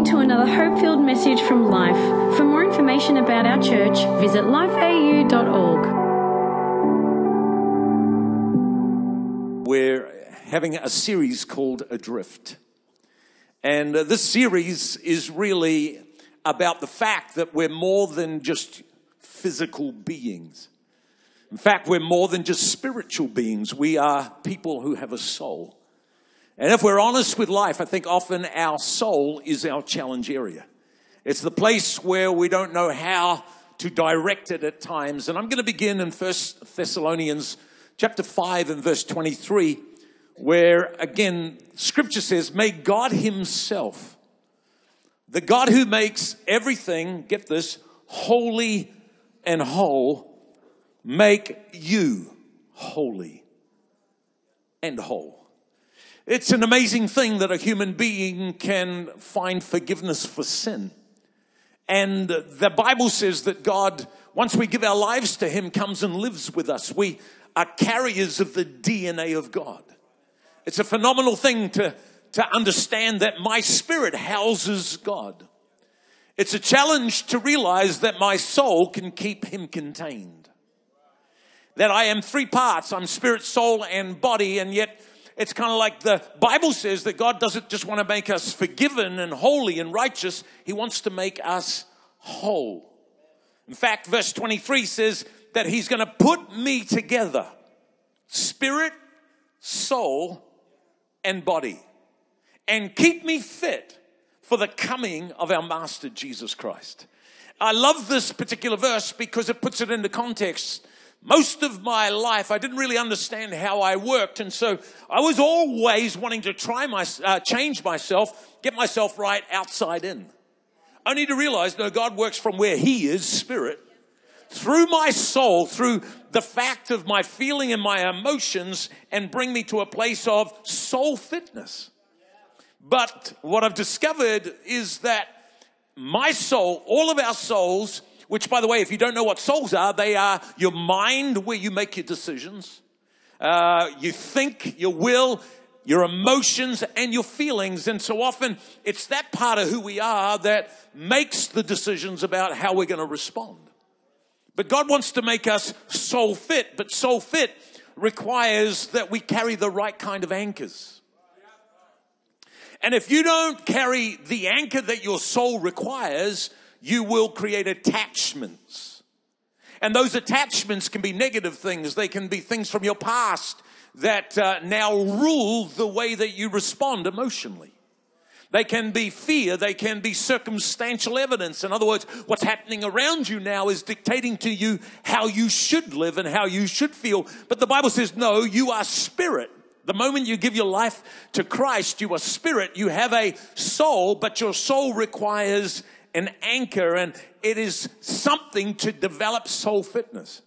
listening to another hope filled message from Life. For more information about our church, visit lifeau.org. We're having a series called Adrift. And uh, this series is really about the fact that we're more than just physical beings. In fact, we're more than just spiritual beings. We are people who have a soul. And if we're honest with life, I think often our soul is our challenge area. It's the place where we don't know how to direct it at times. And I'm going to begin in First Thessalonians chapter 5 and verse 23, where again, scripture says, May God Himself, the God who makes everything, get this, holy and whole, make you holy and whole. It's an amazing thing that a human being can find forgiveness for sin. And the Bible says that God, once we give our lives to Him, comes and lives with us. We are carriers of the DNA of God. It's a phenomenal thing to, to understand that my spirit houses God. It's a challenge to realize that my soul can keep Him contained. That I am three parts. I'm spirit, soul, and body, and yet it's kind of like the Bible says that God doesn't just want to make us forgiven and holy and righteous, He wants to make us whole. In fact, verse 23 says that He's going to put me together spirit, soul, and body and keep me fit for the coming of our Master Jesus Christ. I love this particular verse because it puts it into context most of my life, I didn't really understand how I worked. And so I was always wanting to try my, uh, change myself, get myself right outside in. Only to realize, no, God works from where He is, spirit, through my soul, through the fact of my feeling and my emotions, and bring me to a place of soul fitness. But what I've discovered is that my soul, all of our souls, which, by the way, if you don't know what souls are, they are your mind where you make your decisions, uh, you think, your will, your emotions, and your feelings. And so often it's that part of who we are that makes the decisions about how we're going to respond. But God wants to make us soul fit, but soul fit requires that we carry the right kind of anchors. And if you don't carry the anchor that your soul requires, you will create attachments. And those attachments can be negative things. They can be things from your past that uh, now rule the way that you respond emotionally. They can be fear. They can be circumstantial evidence. In other words, what's happening around you now is dictating to you how you should live and how you should feel. But the Bible says, no, you are spirit. The moment you give your life to Christ, you are spirit. You have a soul, but your soul requires an anchor and it is something to develop soul fitness.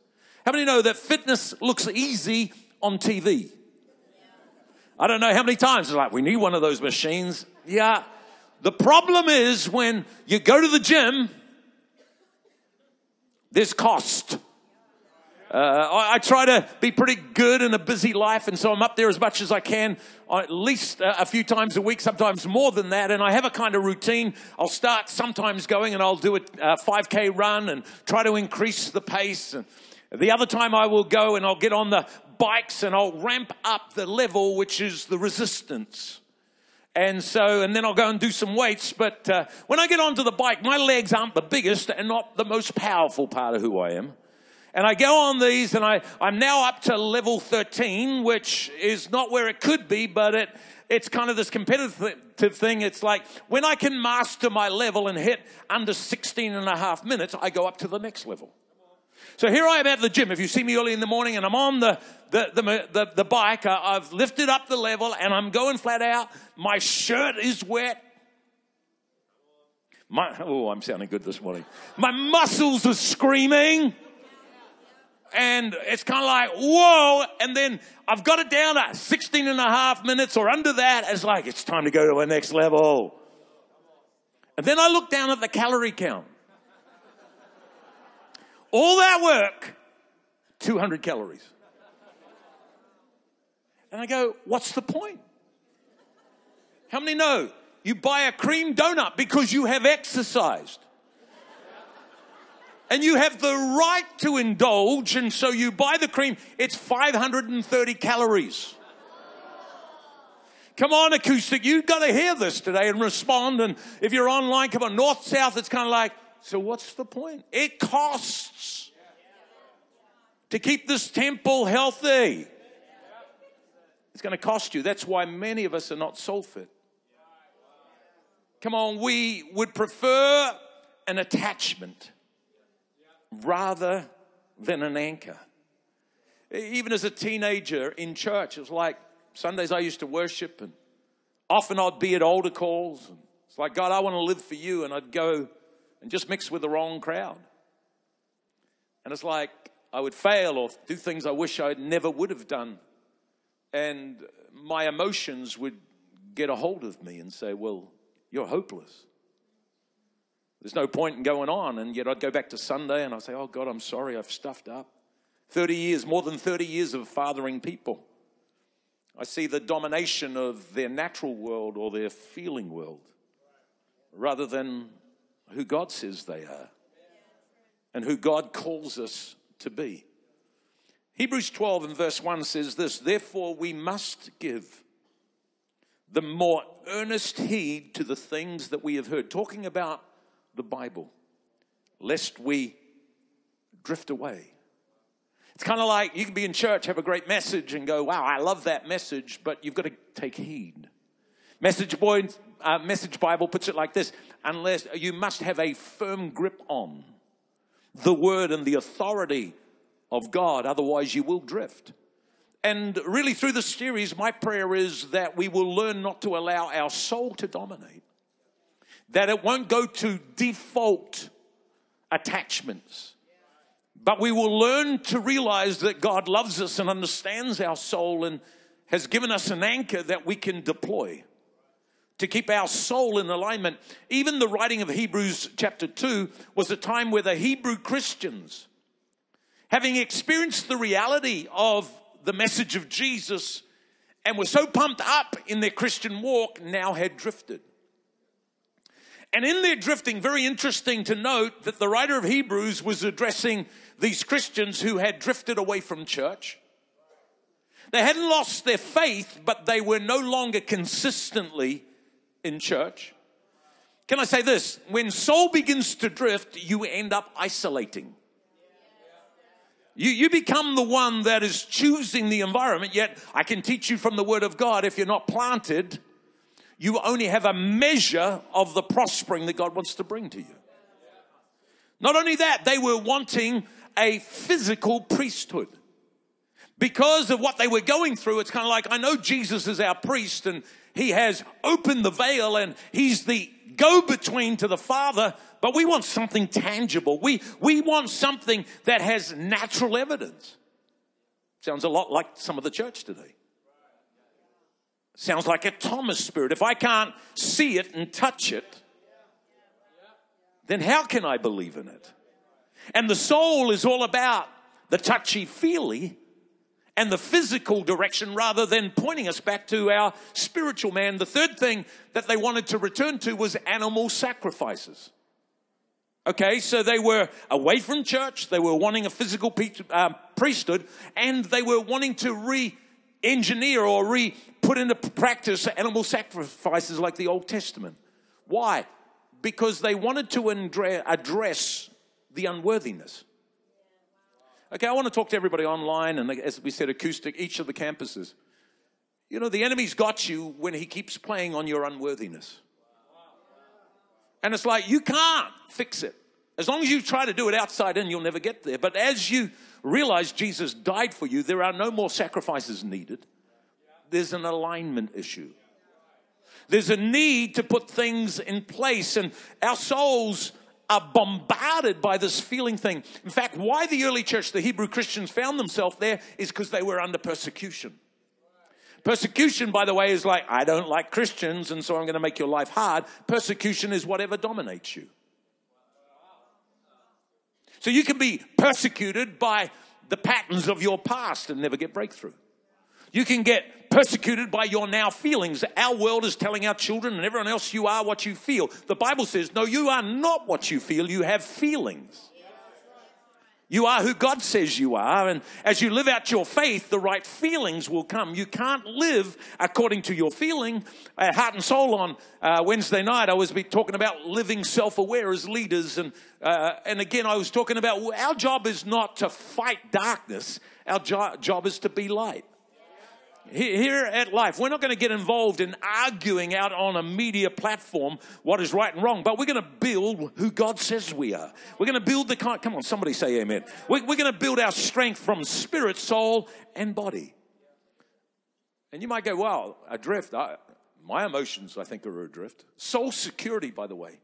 How many know that fitness looks easy on TV? I don't know how many times it's like, we need one of those machines. Yeah. The problem is when you go to the gym, there's cost. Uh, I, I, try to be pretty good in a busy life, and so I'm up there as much as I can, uh, at least a, a few times a week, sometimes more than that. And I have a kind of routine. I'll start sometimes going and I'll do a 5K run and try to increase the pace. And the other time I will go and I'll get on the bikes and I'll ramp up the level, which is the resistance. And so, and then I'll go and do some weights. But uh, when I get onto the bike, my legs aren't the biggest and not the most powerful part of who I am. And I go on these and I, I'm now up to level 13, which is not where it could be, but it, it's kind of this competitive thing. It's like when I can master my level and hit under 16 and a half minutes, I go up to the next level. So here I am at the gym. If you see me early in the morning and I'm on the, the, the, the, the bike, I've lifted up the level and I'm going flat out. My shirt is wet. My, oh, I'm sounding good this morning. My muscles are screaming and it's kind of like, whoa. And then I've got it down to 16 and a half minutes or under that. It's like, it's time to go to the next level. And then I look down at the calorie count. All that work, 200 calories. And I go, what's the point? How many know You buy a cream donut because you have exercised. And you have the right to indulge, and so you buy the cream. It's 530 calories. Come on, acoustic, you've got to hear this today and respond. And if you're online, come on, north, south, it's kind of like, so what's the point? It costs to keep this temple healthy. It's going to cost you. That's why many of us are not soul fit. Come on, we would prefer an attachment rather than an anchor. Even as a teenager in church, it was like, Sundays I used to worship, and often I'd be at altar calls. And it's like, God, I want to live for you. And I'd go and just mix with the wrong crowd. And it's like I would fail or do things I wish I never would have done. And my emotions would get a hold of me and say, Well, you're hopeless. There's no point in going on. And yet I'd go back to Sunday and I'd say, Oh, God, I'm sorry, I've stuffed up. 30 years, more than 30 years of fathering people. I see the domination of their natural world or their feeling world rather than who God says they are and who God calls us to be. Hebrews 12 and verse 1 says this Therefore, we must give the more earnest heed to the things that we have heard, talking about the Bible, lest we drift away. It's kind of like you can be in church, have a great message, and go, wow, I love that message, but you've got to take heed. Message, boy, uh, message Bible puts it like this unless you must have a firm grip on the word and the authority of God, otherwise, you will drift. And really, through the series, my prayer is that we will learn not to allow our soul to dominate, that it won't go to default attachments but we will learn to realize that God loves us and understands our soul and has given us an anchor that we can deploy to keep our soul in alignment. Even the writing of Hebrews chapter 2 was a time where the Hebrew Christians, having experienced the reality of the message of Jesus and were so pumped up in their Christian walk, now had drifted. And in their drifting, very interesting to note that the writer of Hebrews was addressing these Christians who had drifted away from church. They hadn't lost their faith, but they were no longer consistently in church. Can I say this? When soul begins to drift, you end up isolating. You, you become the one that is choosing the environment, yet I can teach you from the Word of God if you're not planted, you only have a measure of the prospering that God wants to bring to you. Not only that, they were wanting a physical priesthood. Because of what they were going through, it's kind of like, I know Jesus is our priest and he has opened the veil and he's the go between to the Father, but we want something tangible. We, we want something that has natural evidence. Sounds a lot like some of the church today. Sounds like a Thomas spirit. If I can't see it and touch it, then how can I believe in it? And the soul is all about the touchy feely and the physical direction rather than pointing us back to our spiritual man. The third thing that they wanted to return to was animal sacrifices. Okay, so they were away from church, they were wanting a physical uh, priesthood, and they were wanting to re engineer or re put into practice animal sacrifices like the Old Testament. Why? Because they wanted to address the unworthiness. Okay, I want to talk to everybody online and, as we said, acoustic, each of the campuses. You know, the enemy's got you when he keeps playing on your unworthiness. And it's like, you can't fix it. As long as you try to do it outside in, you'll never get there. But as you realize Jesus died for you, there are no more sacrifices needed. There's an alignment issue. There's a need to put things in place, and our souls are bombarded by this feeling thing. In fact, why the early church, the Hebrew Christians, found themselves there is because they were under persecution. Persecution, by the way, is like, I don't like Christians, and so I'm going to make your life hard. Persecution is whatever dominates you. So you can be persecuted by the patterns of your past and never get breakthrough. You can get persecuted by your now feelings. Our world is telling our children and everyone else you are what you feel. The Bible says, no, you are not what you feel, you have feelings. You are who God says you are. And as you live out your faith, the right feelings will come. You can't live according to your feeling. At Heart and Soul on uh, Wednesday night, I was talking about living self aware as leaders. And, uh, and again, I was talking about our job is not to fight darkness, our jo- job is to be light here at Life, we're not going to get involved in arguing out on a media platform what is right and wrong, but we're going to build who God says we are. We're going to build the kind, come on, somebody say amen. We're, going to build our strength from spirit, soul, and body. And you might go, well, adrift. I, my emotions, I think, are adrift. Soul security, by the way,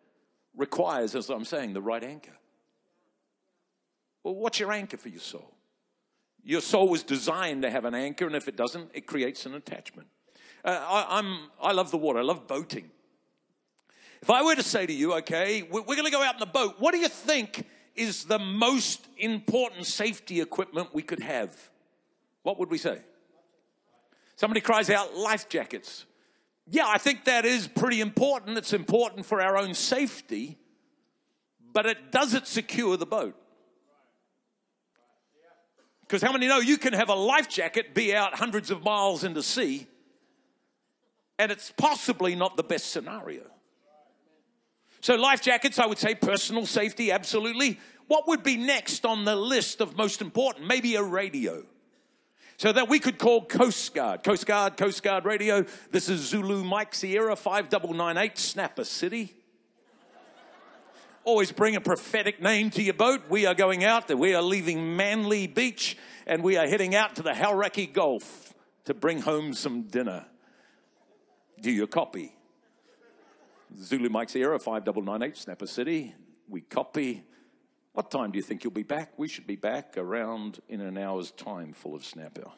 requires, as I'm saying, the right anchor. Well, what's your anchor for your soul? Your soul was designed to have an anchor, and if it doesn't, it creates an attachment. Uh, I, am I love the water. I love boating. If I were to say to you, okay, we're, we're going to go out in the boat, what do you think is the most important safety equipment we could have? What would we say? Somebody cries out, life jackets. Yeah, I think that is pretty important. It's important for our own safety, but it does it secure the boat? Because how many know you can have a life jacket, be out hundreds of miles in the sea, and it's possibly not the best scenario. So, life jackets, I would say personal safety, absolutely. What would be next on the list of most important? Maybe a radio. So that we could call Coast Guard. Coast Guard, Coast Guard radio. This is Zulu Mike Sierra 5998, Snapper City. Always bring a prophetic name to your boat. We are going out, we are leaving Manly Beach, and we are heading out to the Hauraki Gulf to bring home some dinner. Do your copy. Zulu Mike Sierra, 5998, Snapper City. We copy. What time do you think you'll be back? We should be back around in an hour's time, full of snapper.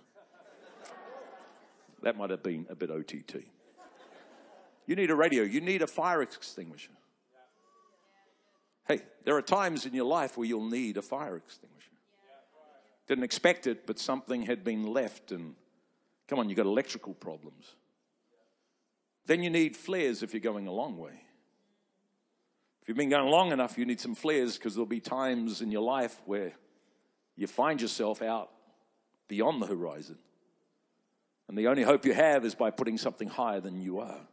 That might have been a bit OTT. You need a radio, you need a fire extinguisher. Hey, there are times in your life where you'll need a fire extinguisher. Didn't expect it, but something had been left, and come on, you've got electrical problems. Then you need flares if you're going a long way. If you've been going long enough, you need some flares because there'll be times in your life where you find yourself out beyond the horizon. And the only hope you have is by putting something higher than you are.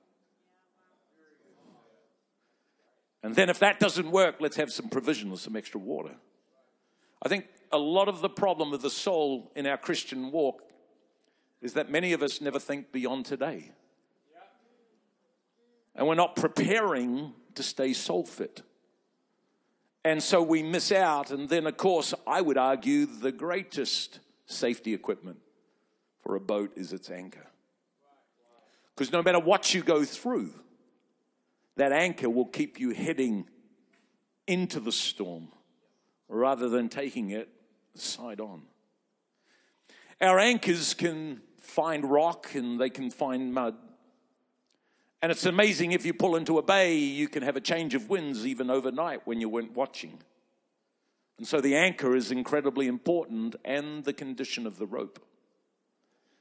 And then if that doesn't work, let's have some provision some extra water. I think a lot of the problem of the soul in our Christian walk is that many of us never think beyond today. And we're not preparing to stay soul fit. And so we miss out. And then, of course, I would argue the greatest safety equipment for a boat is its anchor. Because no matter what you go through, that anchor will keep you heading into the storm rather than taking it side on. Our anchors can find rock and they can find mud. And it's amazing if you pull into a bay, you can have a change of winds even overnight when you weren't watching. And so the anchor is incredibly important and the condition of the rope.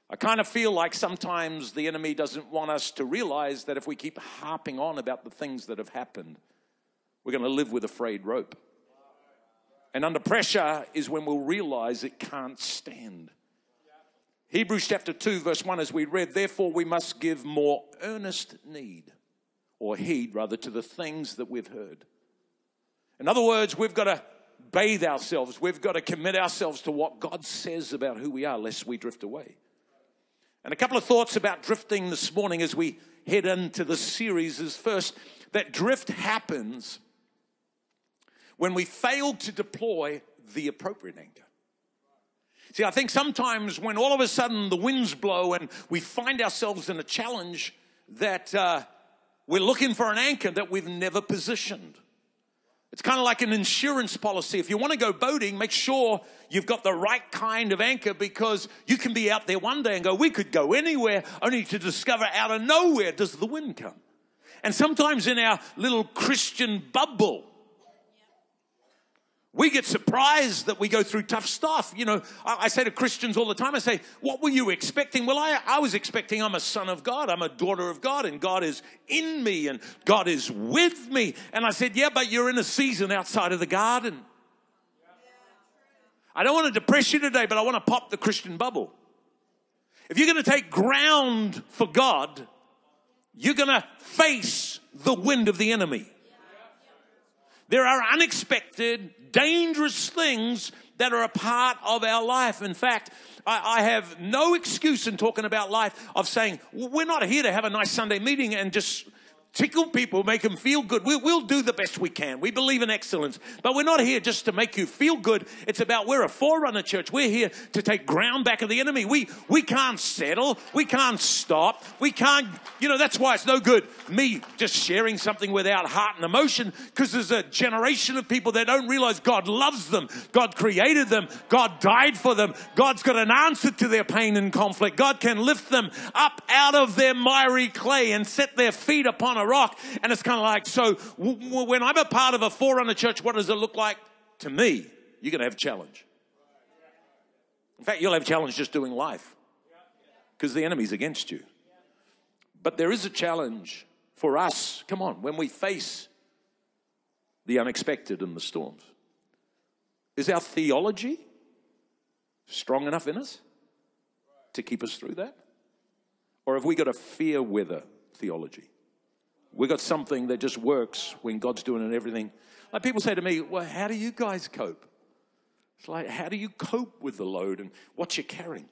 I kind of feel like sometimes the enemy doesn't want us to realize that if we keep harping on about the things that have happened, we're going to live with a frayed rope. And under pressure is when we'll realize it can't stand. Hebrews chapter 2, verse 1, as we read, therefore we must give more earnest need, or heed rather, to the things that we've heard. In other words, we've got to bathe ourselves, we've got to commit ourselves to what God says about who we are, lest we drift away. And a couple of thoughts about drifting this morning as we head into the series is first, that drift happens when we fail to deploy the appropriate anchor. See, I think sometimes when all of a sudden the winds blow and we find ourselves in a challenge that uh, we're looking for an anchor that we've never positioned. It's kind of like an insurance policy. If you want to go boating, make sure you've got the right kind of anchor because you can be out there one day and go, we could go anywhere, only to discover out of nowhere does the wind come. And sometimes in our little Christian bubble, We get surprised that we go through tough stuff. You know, I, I, say to Christians all the time, I say, What were you expecting? Well, I, I was expecting I'm a son of God, I'm a daughter of God, and God is in me, and God is with me. And I said, Yeah, but you're in a season outside of the garden. I don't want to depress you today, but I want to pop the Christian bubble. If you're going to take ground for God, you're going to face the wind of the enemy. There are unexpected, dangerous things that are a part of our life. In fact, I, I, have no excuse in talking about life of saying, we're not here to have a nice Sunday meeting and just tickle people, make them feel good. We, will do the best we can. We believe in excellence. But we're not here just to make you feel good. It's about we're a forerunner church. We're here to take ground back of the enemy. We, we can't settle. We can't stop. We can't, you know, that's why it's no good me just sharing something without heart and emotion because there's a generation of people that don't realize God loves them. God created them. God died for them. God's got an answer to their pain and conflict. God can lift them up out of their miry clay and set their feet upon a rock. And it's kind of like, so w- w- when I'm a part of a forerunner church, what does it look like to me? You're going to have challenge. In fact, you'll have challenge just doing life because the enemy's against you. But there is a challenge for us, come on, when we face the unexpected and the storms. Is our theology strong enough in us to keep us through that? Or have we got a fear weather theology? We got something that just works when God's doing it and everything. Like people say to me, Well, how do you guys cope? It's like, how do you cope with the load and what you're carrying?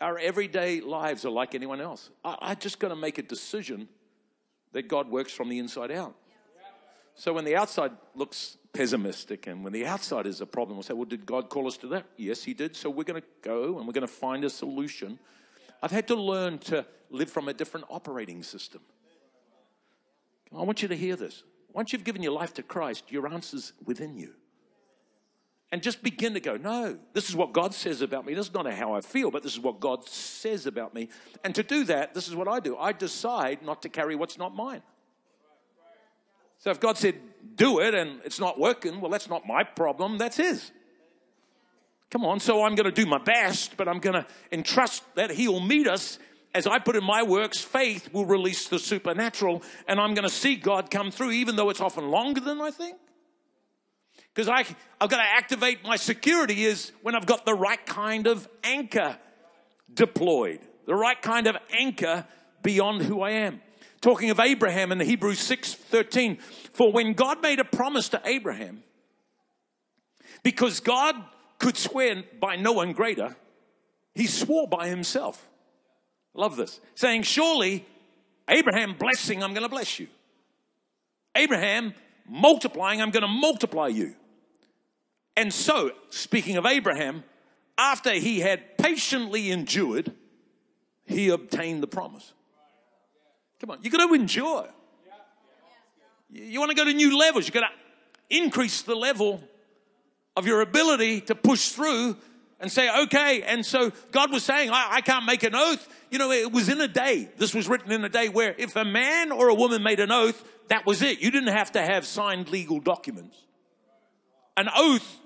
Our everyday lives are like anyone else. I, I just got to make a decision that God works from the inside out. So when the outside looks pessimistic and when the outside is a problem, we'll say, Well, did God call us to that? Yes, He did. So we're going to go and we're going to find a solution. I've had to learn to live from a different operating system. I want you to hear this. Once you've given your life to Christ, your answer's within you. And just begin to go, no, this is what God says about me. This is not how I feel, but this is what God says about me. And to do that, this is what I do I decide not to carry what's not mine. So if God said, do it, and it's not working, well, that's not my problem, that's His. Come on, so I'm going to do my best, but I'm going to entrust that He will meet us as I put in my works, faith will release the supernatural, and I'm going to see God come through, even though it's often longer than I think. Because I've got to activate my security is when I've got the right kind of anchor deployed, the right kind of anchor beyond who I am. Talking of Abraham in Hebrews 6 13, for when God made a promise to Abraham, because God could swear by no one greater, he swore by himself. Love this. Saying, Surely, Abraham blessing, I'm going to bless you. Abraham multiplying, I'm going to multiply you. And so, speaking of Abraham, after he had patiently endured, he obtained the promise. Come on, you got to endure. You want to go to new levels. You got to increase the level of your ability to push through and say, okay. And so God was saying, I, I, can't make an oath. You know, it was in a day. This was written in a day where if a man or a woman made an oath, that was it. You didn't have to have signed legal documents. An oath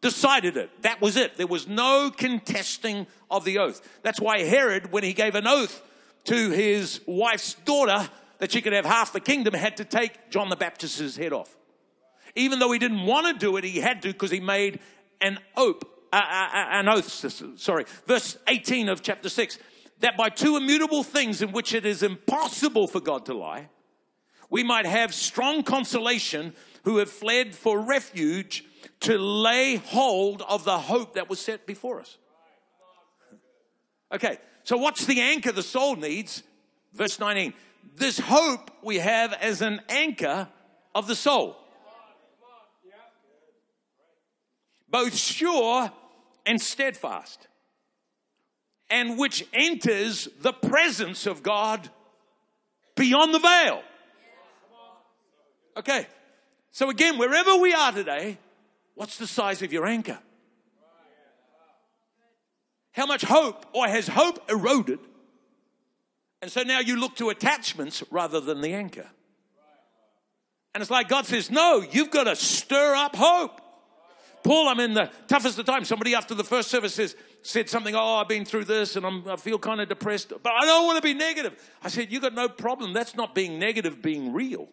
decided it. That was it. There was no contesting of the oath. That's why Herod, when he gave an oath to his wife's daughter that she could have half the kingdom, had to take John the Baptist's head off. Even though he didn't want to do it, he had to because he made an oath Uh, uh, uh, an oath, sorry, verse 18 of chapter 6, that by two immutable things in which it is impossible for God to lie, we might have strong consolation who have fled for refuge to lay hold of the hope that was set before us. Okay, so what's the anchor the soul needs? Verse 19. This hope we have as an anchor of the soul. Both sure and steadfast, and which enters the presence of God beyond the veil. Okay, so again, wherever we are today, what's the size of your anchor? How much hope, or has hope eroded? And so now you look to attachments rather than the anchor. And it's like God says, no, you've got to stir up hope. Paul, I'm in the toughest of times. Somebody after the first service said something, oh, I've been through this and I'm, I feel kind of depressed, but I don't want to be negative. I said, you got no problem. That's not being negative, being real.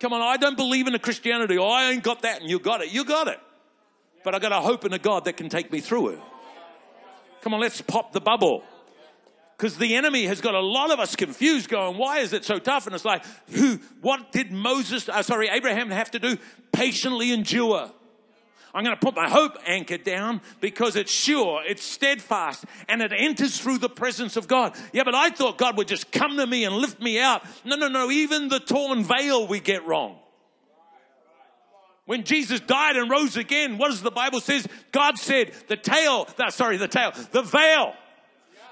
Come on, I don't believe in a Christianity. Oh, I ain't got that and you got it. You got it. But I got a hope in a God that can take me through it. Come on, let's pop the bubble. Because the enemy has got a lot of us confused, going, why is it so tough? And it's like, who, what did Moses, uh, sorry, Abraham have to do? Patiently endure. I'm going to put my hope anchor down because it's sure, it's steadfast, and it enters through the presence of God. Yeah, but I thought God would just come to me and lift me out. No, no, no. Even the torn veil we get wrong. When Jesus died and rose again, what does the Bible says? God said, the tail, uh, sorry, the tail, the veil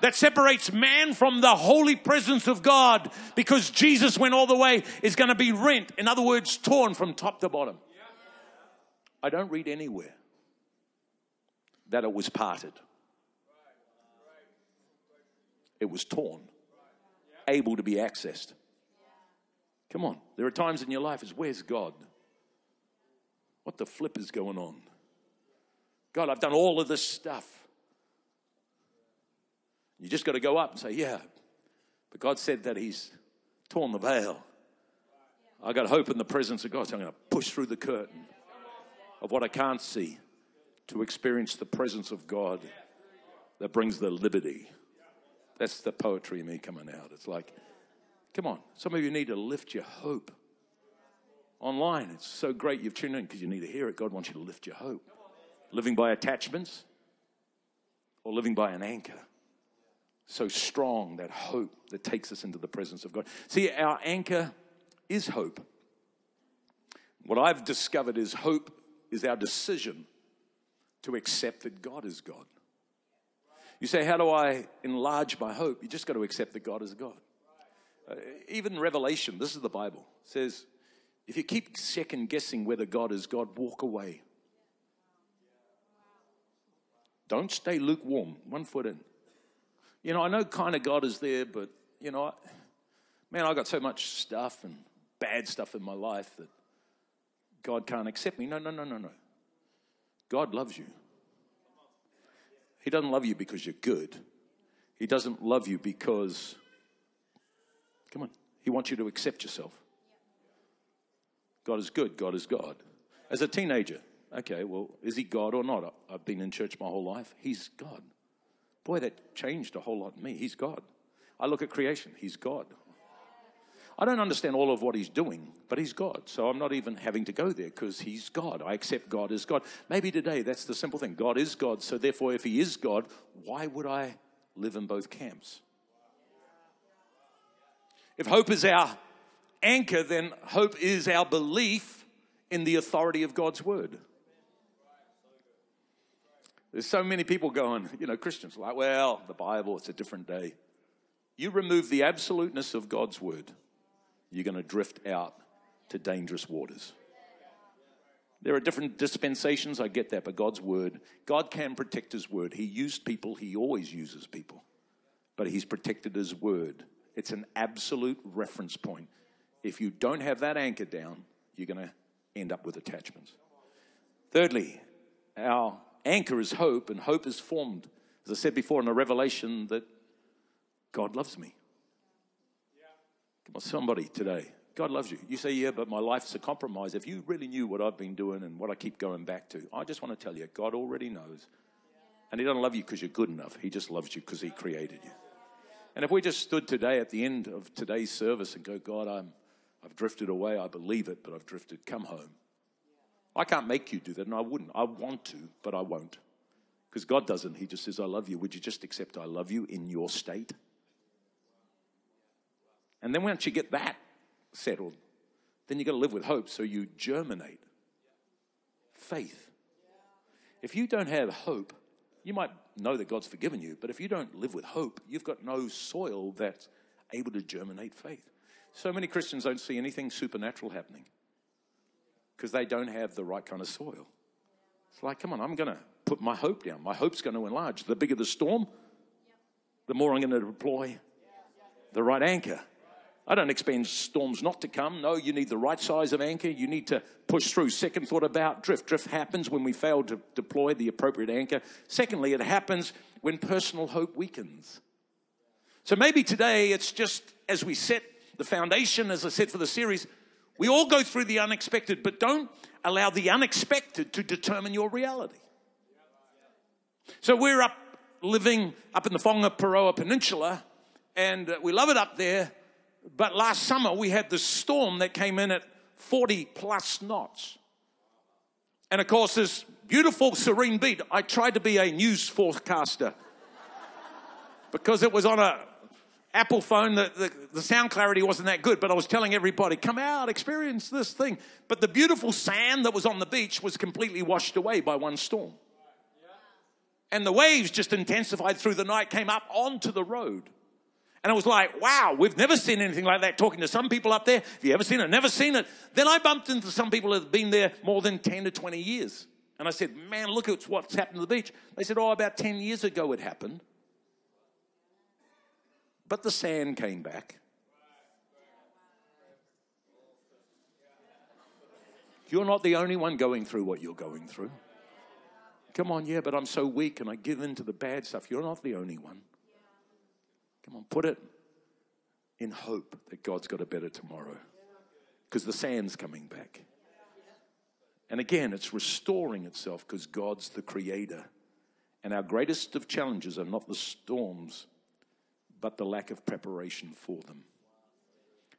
that separates man from the holy presence of God because Jesus went all the way is going to be rent. In other words, torn from top to bottom. I don't read anywhere that it was parted. It was torn, able to be accessed. Come on, there are times in your life is where's God? What the flip is going on? God, I've done all of this stuff. You just got to go up and say, Yeah. But God said that He's torn the veil. I got hope in the presence of God, so I'm going to push through the curtain of what I can't see to experience the presence of God that brings the liberty. That's the poetry in me coming out. It's like, come on, some of you need to lift your hope. Online, it's so great you've tuned in because you need to hear it. God wants you to lift your hope. Living by attachments or living by an anchor. So strong, that hope that takes us into the presence of God. See, our anchor is hope. What I've discovered is hope is our decision to accept that God is God. You say, How do I enlarge my hope? You just got to accept that God is God. Uh, even Revelation, this is the Bible, says, if you keep second guessing whether God is God, walk away. Don't stay lukewarm, one foot in. You know, I know kind of God is there, but, you know, man, I got so much stuff and bad stuff in my life that God can't accept me. No, no, no, no, no. God loves you. He doesn't love you because you're good. He doesn't love you because, come on, He wants you to accept yourself. God is good. God is God. As a teenager, okay, well, is He God or not? I've been in church my whole life. He's God. Boy, that changed a whole lot in me. He's God. I look at creation, He's God. I don't understand all of what he's doing, but he's God. So I'm not even having to go there because he's God. I accept God as God. Maybe today that's the simple thing God is God. So therefore, if he is God, why would I live in both camps? If hope is our anchor, then hope is our belief in the authority of God's word. There's so many people going, you know, Christians like, well, the Bible, it's a different day. You remove the absoluteness of God's word you're going to drift out to dangerous waters. There are different dispensations, I get that, but God's word, God can protect his word. He used people, he always uses people, but he's protected his word. It's an absolute reference point. If you don't have that anchor down, you're going to end up with attachments. Thirdly, our anchor is hope, and hope is formed, as I said before, in the revelation that God loves me. Come on, somebody today. God loves you. You say, yeah, but my life's a compromise. If you really knew what I've been doing and what I keep going back to, I just want to tell you, God already knows. And He doesn't love you because you're good enough. He just loves you because He created you. And if we just stood today at the end of today's service and go, God, I'm, I've drifted away. I believe it, but I've drifted. Come home. I can't make you do that, and I wouldn't. I want to, but I won't. Because God doesn't. He just says, I love you. Would you just accept I love you in your state? And then once you get that settled, then you've got to live with hope. So you germinate faith. If you don't have hope, you might know that God's forgiven you, but if you don't live with hope, you've got no soil that's able to germinate faith. So many Christians don't see anything supernatural happening because they don't have the right kind of soil. It's like, come on, I'm going to put my hope down. My hope's going to enlarge. The bigger the storm, the more I'm going to deploy the right anchor. I don't expect storms not to come. No, you need the right size of anchor. You need to push through. Second thought about drift. Drift happens when we fail to deploy the appropriate anchor. Secondly, it happens when personal hope weakens. So maybe today it's just as we set the foundation, as I said for the series, we all go through the unexpected, but don't allow the unexpected to determine your reality. So we're up living up in the Whangaparaoa Peninsula, and uh, we love it up there. But last summer we had this storm that came in at 40 plus knots. And of course, this beautiful, serene beat. I tried to be a news forecaster because it was on a Apple phone, the, the, the, sound clarity wasn't that good, but I was telling everybody, come out, experience this thing. But the beautiful sand that was on the beach was completely washed away by one storm. And the waves just intensified through the night, came up onto the road. And I was like, wow, we've never seen anything like that. Talking to some people up there, have you ever seen it? Never seen it. Then I bumped into some people that have been there more than 10 to 20 years. And I said, man, look at what's happened to the beach. They said, oh, about 10 years ago it happened. But the sand came back. You're not the only one going through what you're going through. Come on, yeah, but I'm so weak and I give in to the bad stuff. You're not the only one. Come on, put it in hope that God's got a better tomorrow because the sand's coming back. And again, it's restoring itself because God's the creator. And our greatest of challenges are not the storms, but the lack of preparation for them.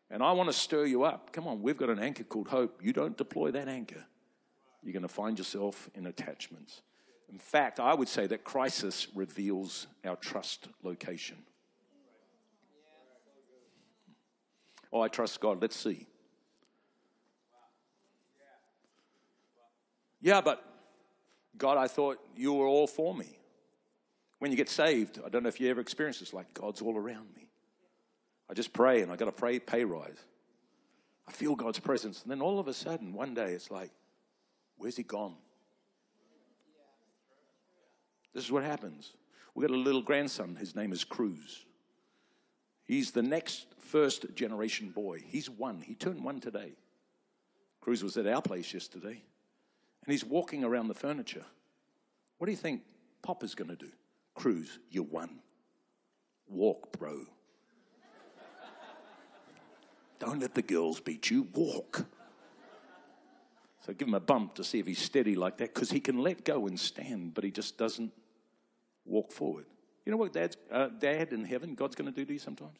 And I want to stir you up. Come on, we've got an anchor called hope. You don't deploy that anchor, you're going to find yourself in attachments. In fact, I would say that crisis reveals our trust location. Oh, I trust God. Let's see. Yeah, but God, I thought you were all for me. When you get saved, I don't know if you ever experienced this, like God's all around me. I just pray and I got to pray pay rise. I feel God's presence. And then all of a sudden, one day, it's like, where's he gone? This is what happens. We got a little grandson. His name is Cruz. He's the next first generation boy. He's one. He turned one today. Cruz was at our place yesterday, and he's walking around the furniture. What do you think Pop is going to do? Cruz, you're one. Walk, bro. Don't let the girls beat you. Walk. So give him a bump to see if he's steady like that because he can let go and stand, but he just doesn't walk forward. You know what Dad's, uh, Dad in heaven, God's going to do to you sometimes?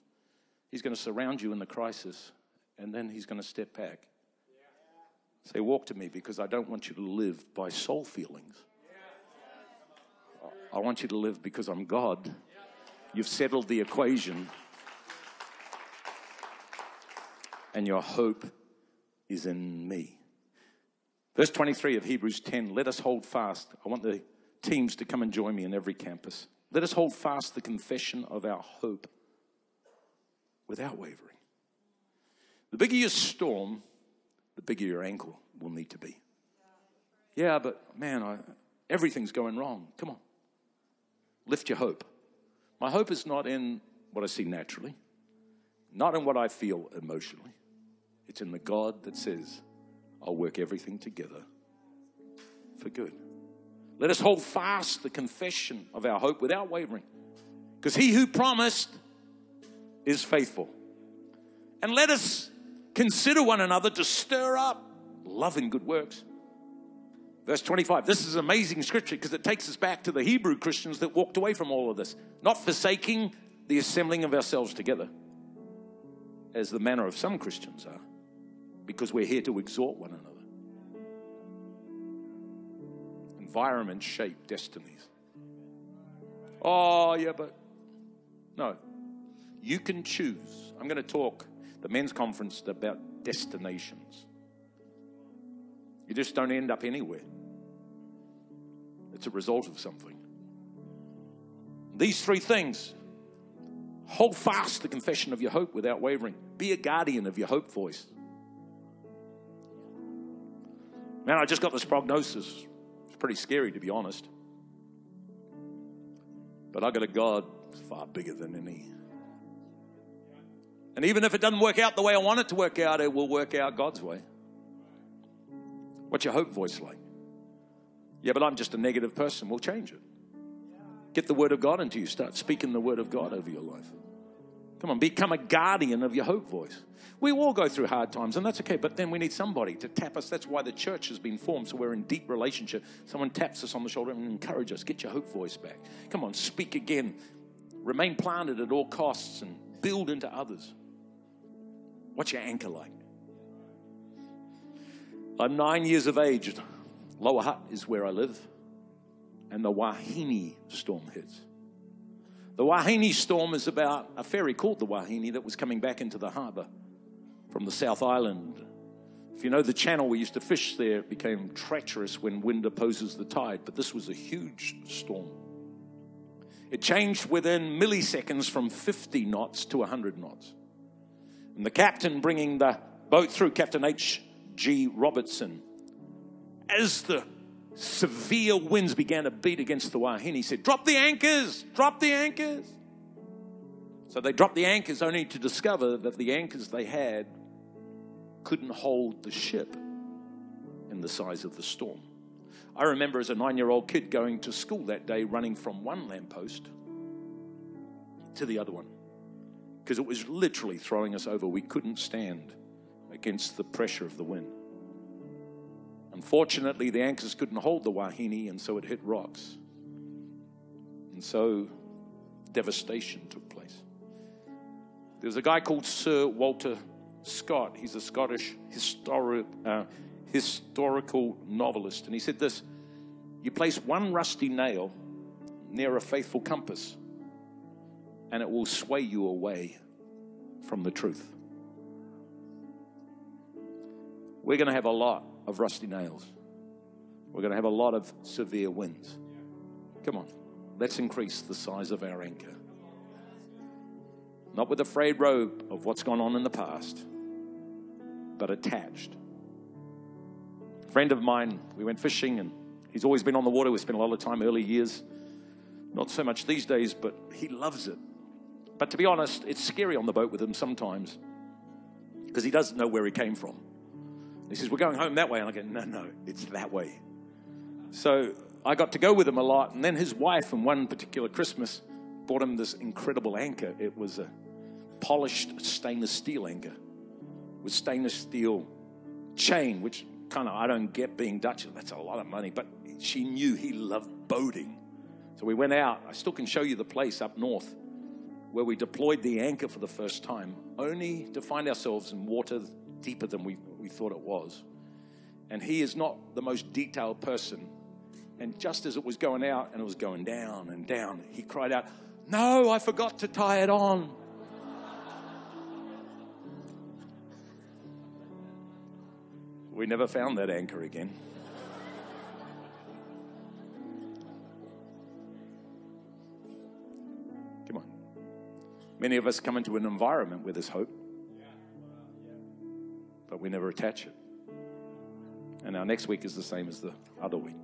He's going to surround you in the crisis and then he's going to step back. Say, walk to me because I don't want you to live by soul feelings. I want you to live because I'm God. You've settled the equation. And your hope is in me. Verse 23 of Hebrews 10 let us hold fast. I want the teams to come and join me in every campus. Let us hold fast the confession of our hope without wavering. The bigger your storm, the bigger your ankle will need to be. Yeah, but man, I, everything's going wrong. Come on. Lift your hope. My hope is not in what I see naturally, not in what I feel emotionally. It's in the God that says, I'll work everything together for good. Let us hold fast the confession of our hope without wavering, because he who promised is faithful. And let us consider one another to stir up love and good works. Verse 25. This is amazing scripture because it takes us back to the Hebrew Christians that walked away from all of this, not forsaking the assembling of ourselves together, as the manner of some Christians are, because we're here to exhort one another. Environments shape destinies. Oh, yeah, but no. You can choose. I'm going to talk the men's conference about destinations. You just don't end up anywhere. It's a result of something. These three things hold fast the confession of your hope without wavering. Be a guardian of your hope voice. Man, I just got this prognosis pretty scary, to be honest. But I got a God far bigger than any. And even if it doesn't work out the way I want it to work out, it will work out God's way. What's your hope voice like? Yeah, but I'm just a negative person. We'll change it. Get the word of God into you. Start speaking the word of God over your life. Come on, become a guardian of your hope voice. We all go through hard times, and that's okay, but then we need somebody to tap us. That's why the church has been formed, so we're in deep relationship. Someone taps us on the shoulder and encourages us. Get your hope voice back. Come on, speak again. Remain planted at all costs and build into others. What's your anchor like? I'm nine years of age. Lower Hutt is where I live. And the Wahine storm hits. The Wahine storm is about a ferry called the Wahine that was coming back into the harbor from the South Island. If you know the channel we used to fish there, it became treacherous when wind opposes the tide, but this was a huge storm. It changed within milliseconds from 50 knots to 100 knots. And the captain bringing the boat through, Captain H.G. Robertson, as the severe winds began to beat against the Wahine, he said, Drop the anchors, drop the anchors. So they dropped the anchors only to discover that the anchors they had couldn't hold the ship in the size of the storm. I remember as a nine year old kid going to school that day, running from one lamppost to the other one because it was literally throwing us over. We couldn't stand against the pressure of the wind. Unfortunately, the anchors couldn't hold the Wahine, and so it hit rocks. And so devastation took place. There was a guy called Sir Walter Scott. He's a Scottish uh, historical novelist. And he said this You place one rusty nail near a faithful compass, and it will sway you away from the truth. We're going to have a lot of rusty nails. We're going to have a lot of severe winds. Come on, let's increase the size of our anchor. Not with a frayed robe of what's gone on in the past, but attached. A friend of mine, we went fishing and he's always been on the water. We spent a lot of time early years. Not so much these days, but he loves it. But to be honest, it's scary on the boat with him sometimes because he doesn't know where he came from. He says, We're going home that way. And I go, No, no, it's that way. So I got to go with him a lot. And then his wife, on one particular Christmas, bought him this incredible anchor. It was a polished stainless steel anchor with stainless steel chain, which kind of I don't get being Dutch. That's a lot of money. But she knew he loved boating. So we went out. I still can show you the place up north where we deployed the anchor for the first time, only to find ourselves in water deeper than we, we thought it was. And he is not the most detailed person. And just as it was going out and it was going down and down, he cried out, No, I forgot to tie it on. We never found that anchor again. Come on. Many of us come into an environment where there's hope but we never attach it. And our next week is the same as the other week.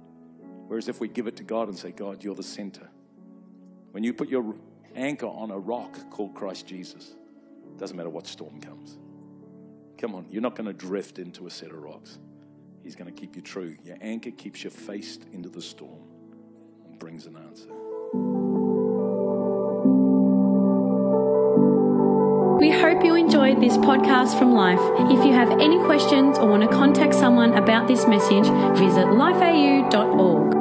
Whereas if we give it to God and say, God, you're the center. When you put your anchor on a rock called Christ Jesus, doesn't matter what storm comes. Come on, you're not going to drift into a set of rocks. He's going to keep you true. Your anchor keeps you faced into the storm and brings an answer. Enjoyed this podcast from Life. If you have any questions or want to contact someone about this message, visit lifeau.org.